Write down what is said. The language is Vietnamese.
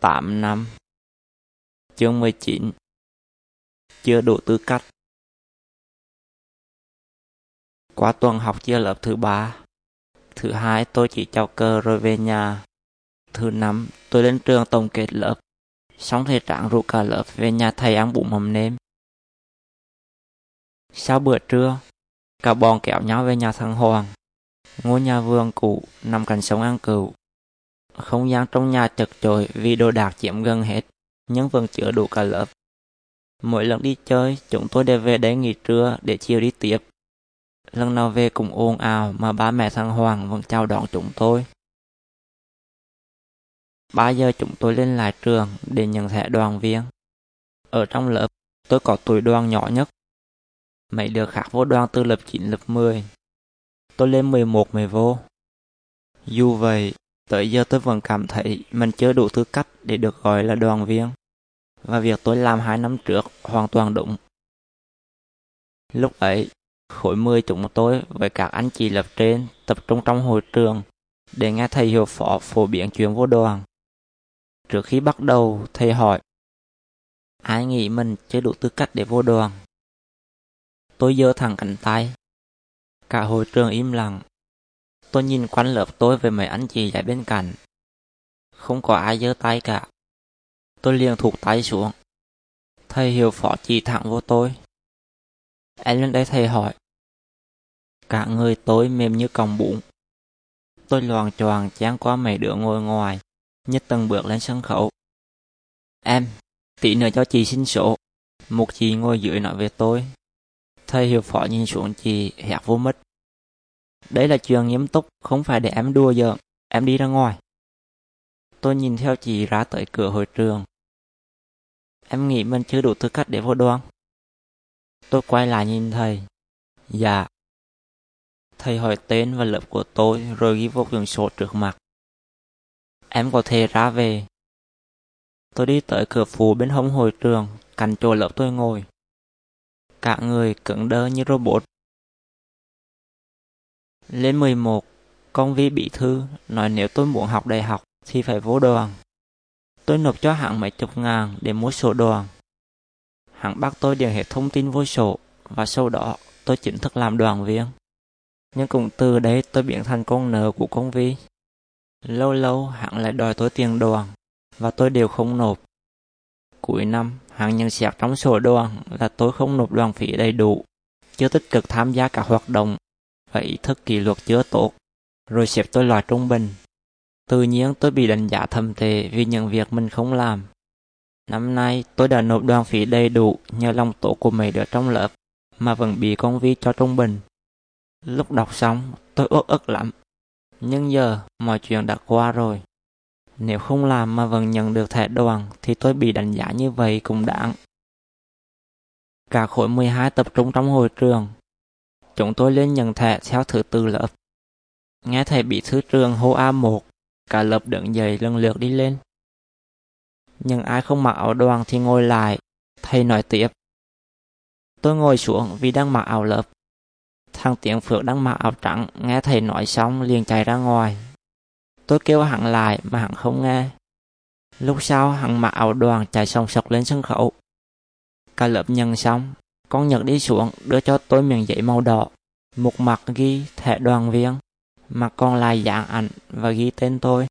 8 năm. Chương 19 Chưa đủ tư cách. Qua tuần học chia lớp thứ ba, Thứ hai tôi chỉ chào cơ rồi về nhà. Thứ năm, tôi lên trường tổng kết lớp. Xong thầy trạng rủ cả lớp về nhà thầy ăn bụng mầm nêm. Sau bữa trưa, Cả bọn kéo nhau về nhà thằng Hoàng. Ngôi nhà vườn cũ nằm cạnh sông An Cửu không gian trong nhà chật chội vì đồ đạc chiếm gần hết, nhưng vẫn chứa đủ cả lớp. Mỗi lần đi chơi, chúng tôi đều về đấy nghỉ trưa để chiều đi tiếp. Lần nào về cũng ồn ào mà ba mẹ thằng Hoàng vẫn chào đón chúng tôi. 3 giờ chúng tôi lên lại trường để nhận thẻ đoàn viên. Ở trong lớp, tôi có tuổi đoàn nhỏ nhất. Mấy đứa khác vô đoàn từ lớp 9, lớp 10. Tôi lên 11 mới vô. Dù vậy, Tới giờ tôi vẫn cảm thấy mình chưa đủ tư cách để được gọi là đoàn viên. Và việc tôi làm hai năm trước hoàn toàn đúng. Lúc ấy, khối 10 chúng tôi với các anh chị lập trên tập trung trong hội trường để nghe thầy hiệu phó phổ biến chuyện vô đoàn. Trước khi bắt đầu, thầy hỏi Ai nghĩ mình chưa đủ tư cách để vô đoàn? Tôi giơ thẳng cánh tay. Cả hội trường im lặng. Tôi nhìn quanh lớp tôi với mấy anh chị dạy bên cạnh. Không có ai giơ tay cả. Tôi liền thụt tay xuống. Thầy hiệu phó chỉ thẳng vô tôi. Em lên đây thầy hỏi. Cả người tôi mềm như còng bụng. Tôi loàn choàng chán qua mấy đứa ngồi ngoài, nhất từng bước lên sân khấu. Em, tí nữa cho chị xin số. Một chị ngồi dưới nói về tôi. Thầy hiệu phó nhìn xuống chị hẹt vô mất. Đấy là chuyện nghiêm túc, không phải để em đùa giỡn. Em đi ra ngoài. Tôi nhìn theo chị ra tới cửa hội trường. Em nghĩ mình chưa đủ tư cách để vô đoan. Tôi quay lại nhìn thầy. Dạ. Thầy hỏi tên và lớp của tôi rồi ghi vô quyển sổ trước mặt. Em có thể ra về. Tôi đi tới cửa phủ bên hông hội trường, cạnh chỗ lớp tôi ngồi. Cả người cứng đơ như robot lên 11, con Vi bị thư nói nếu tôi muốn học đại học thì phải vô đoàn. Tôi nộp cho hãng mấy chục ngàn để mua sổ đoàn. Hãng bắt tôi điền hết thông tin vô sổ và sau đó tôi chính thức làm đoàn viên. Nhưng cũng từ đấy tôi biến thành con nợ của con Vi. Lâu lâu hãng lại đòi tôi tiền đoàn và tôi đều không nộp. Cuối năm, hãng nhận xét trong sổ đoàn là tôi không nộp đoàn phí đầy đủ, chưa tích cực tham gia các hoạt động và ý thức kỷ luật chưa tốt, rồi xếp tôi loại trung bình. Tự nhiên tôi bị đánh giá thầm tệ vì những việc mình không làm. Năm nay tôi đã nộp đoàn phí đầy đủ nhờ lòng tổ của mấy đứa trong lớp mà vẫn bị con vi cho trung bình. Lúc đọc xong tôi uất ức lắm. Nhưng giờ mọi chuyện đã qua rồi. Nếu không làm mà vẫn nhận được thẻ đoàn thì tôi bị đánh giá như vậy cũng đáng. Cả khối 12 tập trung trong hội trường Chúng tôi lên nhận thẻ theo thứ tự lớp. Nghe thầy bị thư trường hô A1, cả lớp đứng dậy lần lượt đi lên. Nhưng ai không mặc áo đoàn thì ngồi lại, thầy nói tiếp. Tôi ngồi xuống vì đang mặc áo lớp. Thằng Tiến Phước đang mặc áo trắng, nghe thầy nói xong liền chạy ra ngoài. Tôi kêu hắn lại mà hắn không nghe. Lúc sau hắn mặc áo đoàn chạy xong sọc lên sân khấu. Cả lớp nhận xong, con Nhật đi xuống đưa cho tôi miếng giấy màu đỏ, một mặt ghi thẻ đoàn viên, mặt còn lại dạng ảnh và ghi tên tôi.